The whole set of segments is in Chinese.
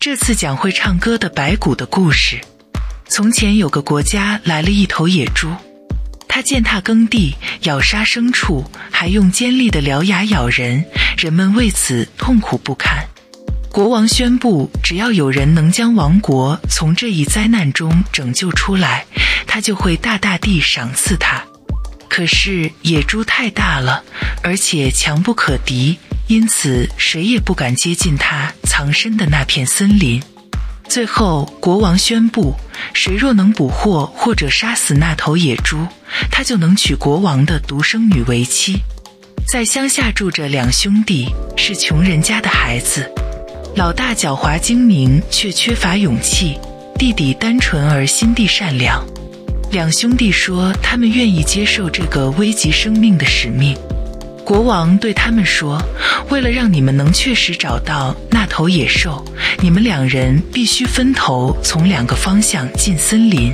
这次讲会唱歌的白骨的故事。从前有个国家来了一头野猪，它践踏耕地，咬杀牲畜，还用尖利的獠牙咬人，人们为此痛苦不堪。国王宣布，只要有人能将王国从这一灾难中拯救出来，他就会大大地赏赐他。可是野猪太大了，而且强不可敌，因此谁也不敢接近它藏身的那片森林。最后，国王宣布，谁若能捕获或者杀死那头野猪，他就能娶国王的独生女为妻。在乡下住着两兄弟，是穷人家的孩子。老大狡猾精明，却缺乏勇气；弟弟单纯而心地善良。两兄弟说，他们愿意接受这个危及生命的使命。国王对他们说：“为了让你们能确实找到那头野兽，你们两人必须分头从两个方向进森林。”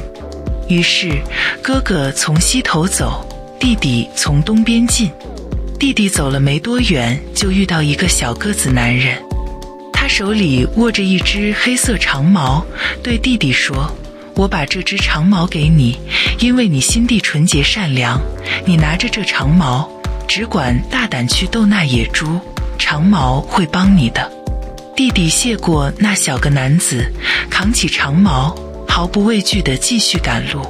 于是，哥哥从西头走，弟弟从东边进。弟弟走了没多远，就遇到一个小个子男人。他手里握着一只黑色长矛，对弟弟说：“我把这只长矛给你，因为你心地纯洁善良。你拿着这长矛，只管大胆去斗那野猪，长矛会帮你的。”弟弟谢过那小个男子，扛起长矛，毫不畏惧地继续赶路。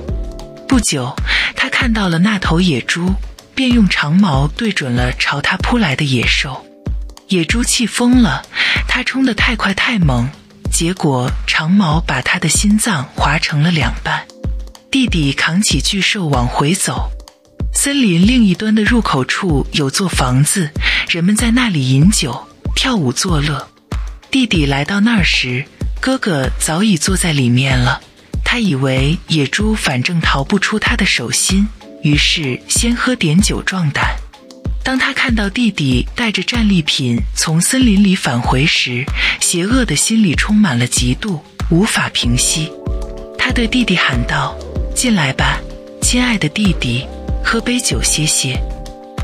不久，他看到了那头野猪，便用长矛对准了朝他扑来的野兽。野猪气疯了，它冲得太快太猛，结果长矛把它的心脏划成了两半。弟弟扛起巨兽往回走，森林另一端的入口处有座房子，人们在那里饮酒、跳舞作乐。弟弟来到那儿时，哥哥早已坐在里面了。他以为野猪反正逃不出他的手心，于是先喝点酒壮胆。当他看到弟弟带着战利品从森林里返回时，邪恶的心里充满了嫉妒，无法平息。他对弟弟喊道：“进来吧，亲爱的弟弟，喝杯酒歇歇。”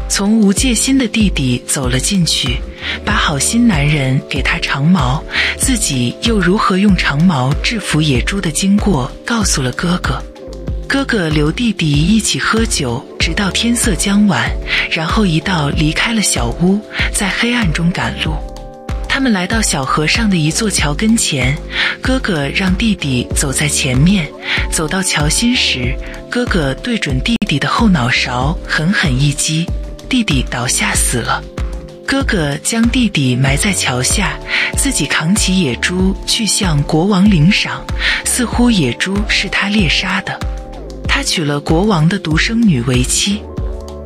从无戒心的弟弟走了进去，把好心男人给他长矛，自己又如何用长矛制服野猪的经过告诉了哥哥。哥哥留弟弟一起喝酒，直到天色将晚，然后一道离开了小屋，在黑暗中赶路。他们来到小河上的一座桥跟前，哥哥让弟弟走在前面。走到桥心时，哥哥对准弟弟的后脑勺狠狠一击，弟弟倒下死了。哥哥将弟弟埋在桥下，自己扛起野猪去向国王领赏，似乎野猪是他猎杀的。他娶了国王的独生女为妻。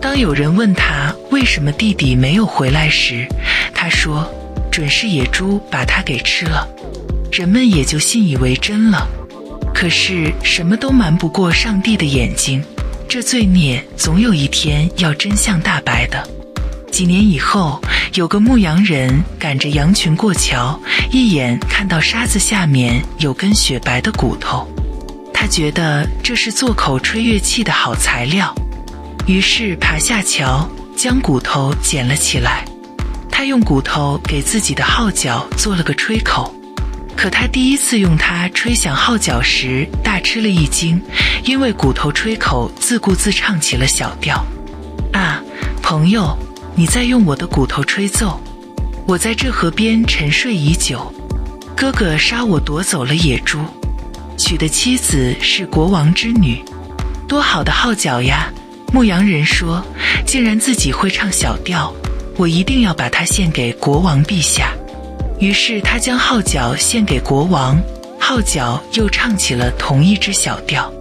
当有人问他为什么弟弟没有回来时，他说：“准是野猪把他给吃了。”人们也就信以为真了。可是什么都瞒不过上帝的眼睛，这罪孽总有一天要真相大白的。几年以后，有个牧羊人赶着羊群过桥，一眼看到沙子下面有根雪白的骨头。他觉得这是做口吹乐器的好材料，于是爬下桥，将骨头捡了起来。他用骨头给自己的号角做了个吹口，可他第一次用它吹响号角时，大吃了一惊，因为骨头吹口自顾自唱起了小调。啊，朋友，你在用我的骨头吹奏？我在这河边沉睡已久，哥哥杀我夺走了野猪。娶的妻子是国王之女，多好的号角呀！牧羊人说：“竟然自己会唱小调，我一定要把它献给国王陛下。”于是他将号角献给国王，号角又唱起了同一支小调。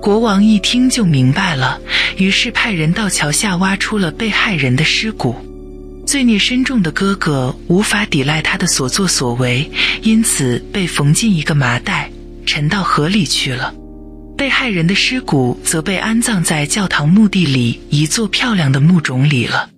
国王一听就明白了，于是派人到桥下挖出了被害人的尸骨。罪孽深重的哥哥无法抵赖他的所作所为，因此被缝进一个麻袋。沉到河里去了，被害人的尸骨则被安葬在教堂墓地里一座漂亮的墓冢里了。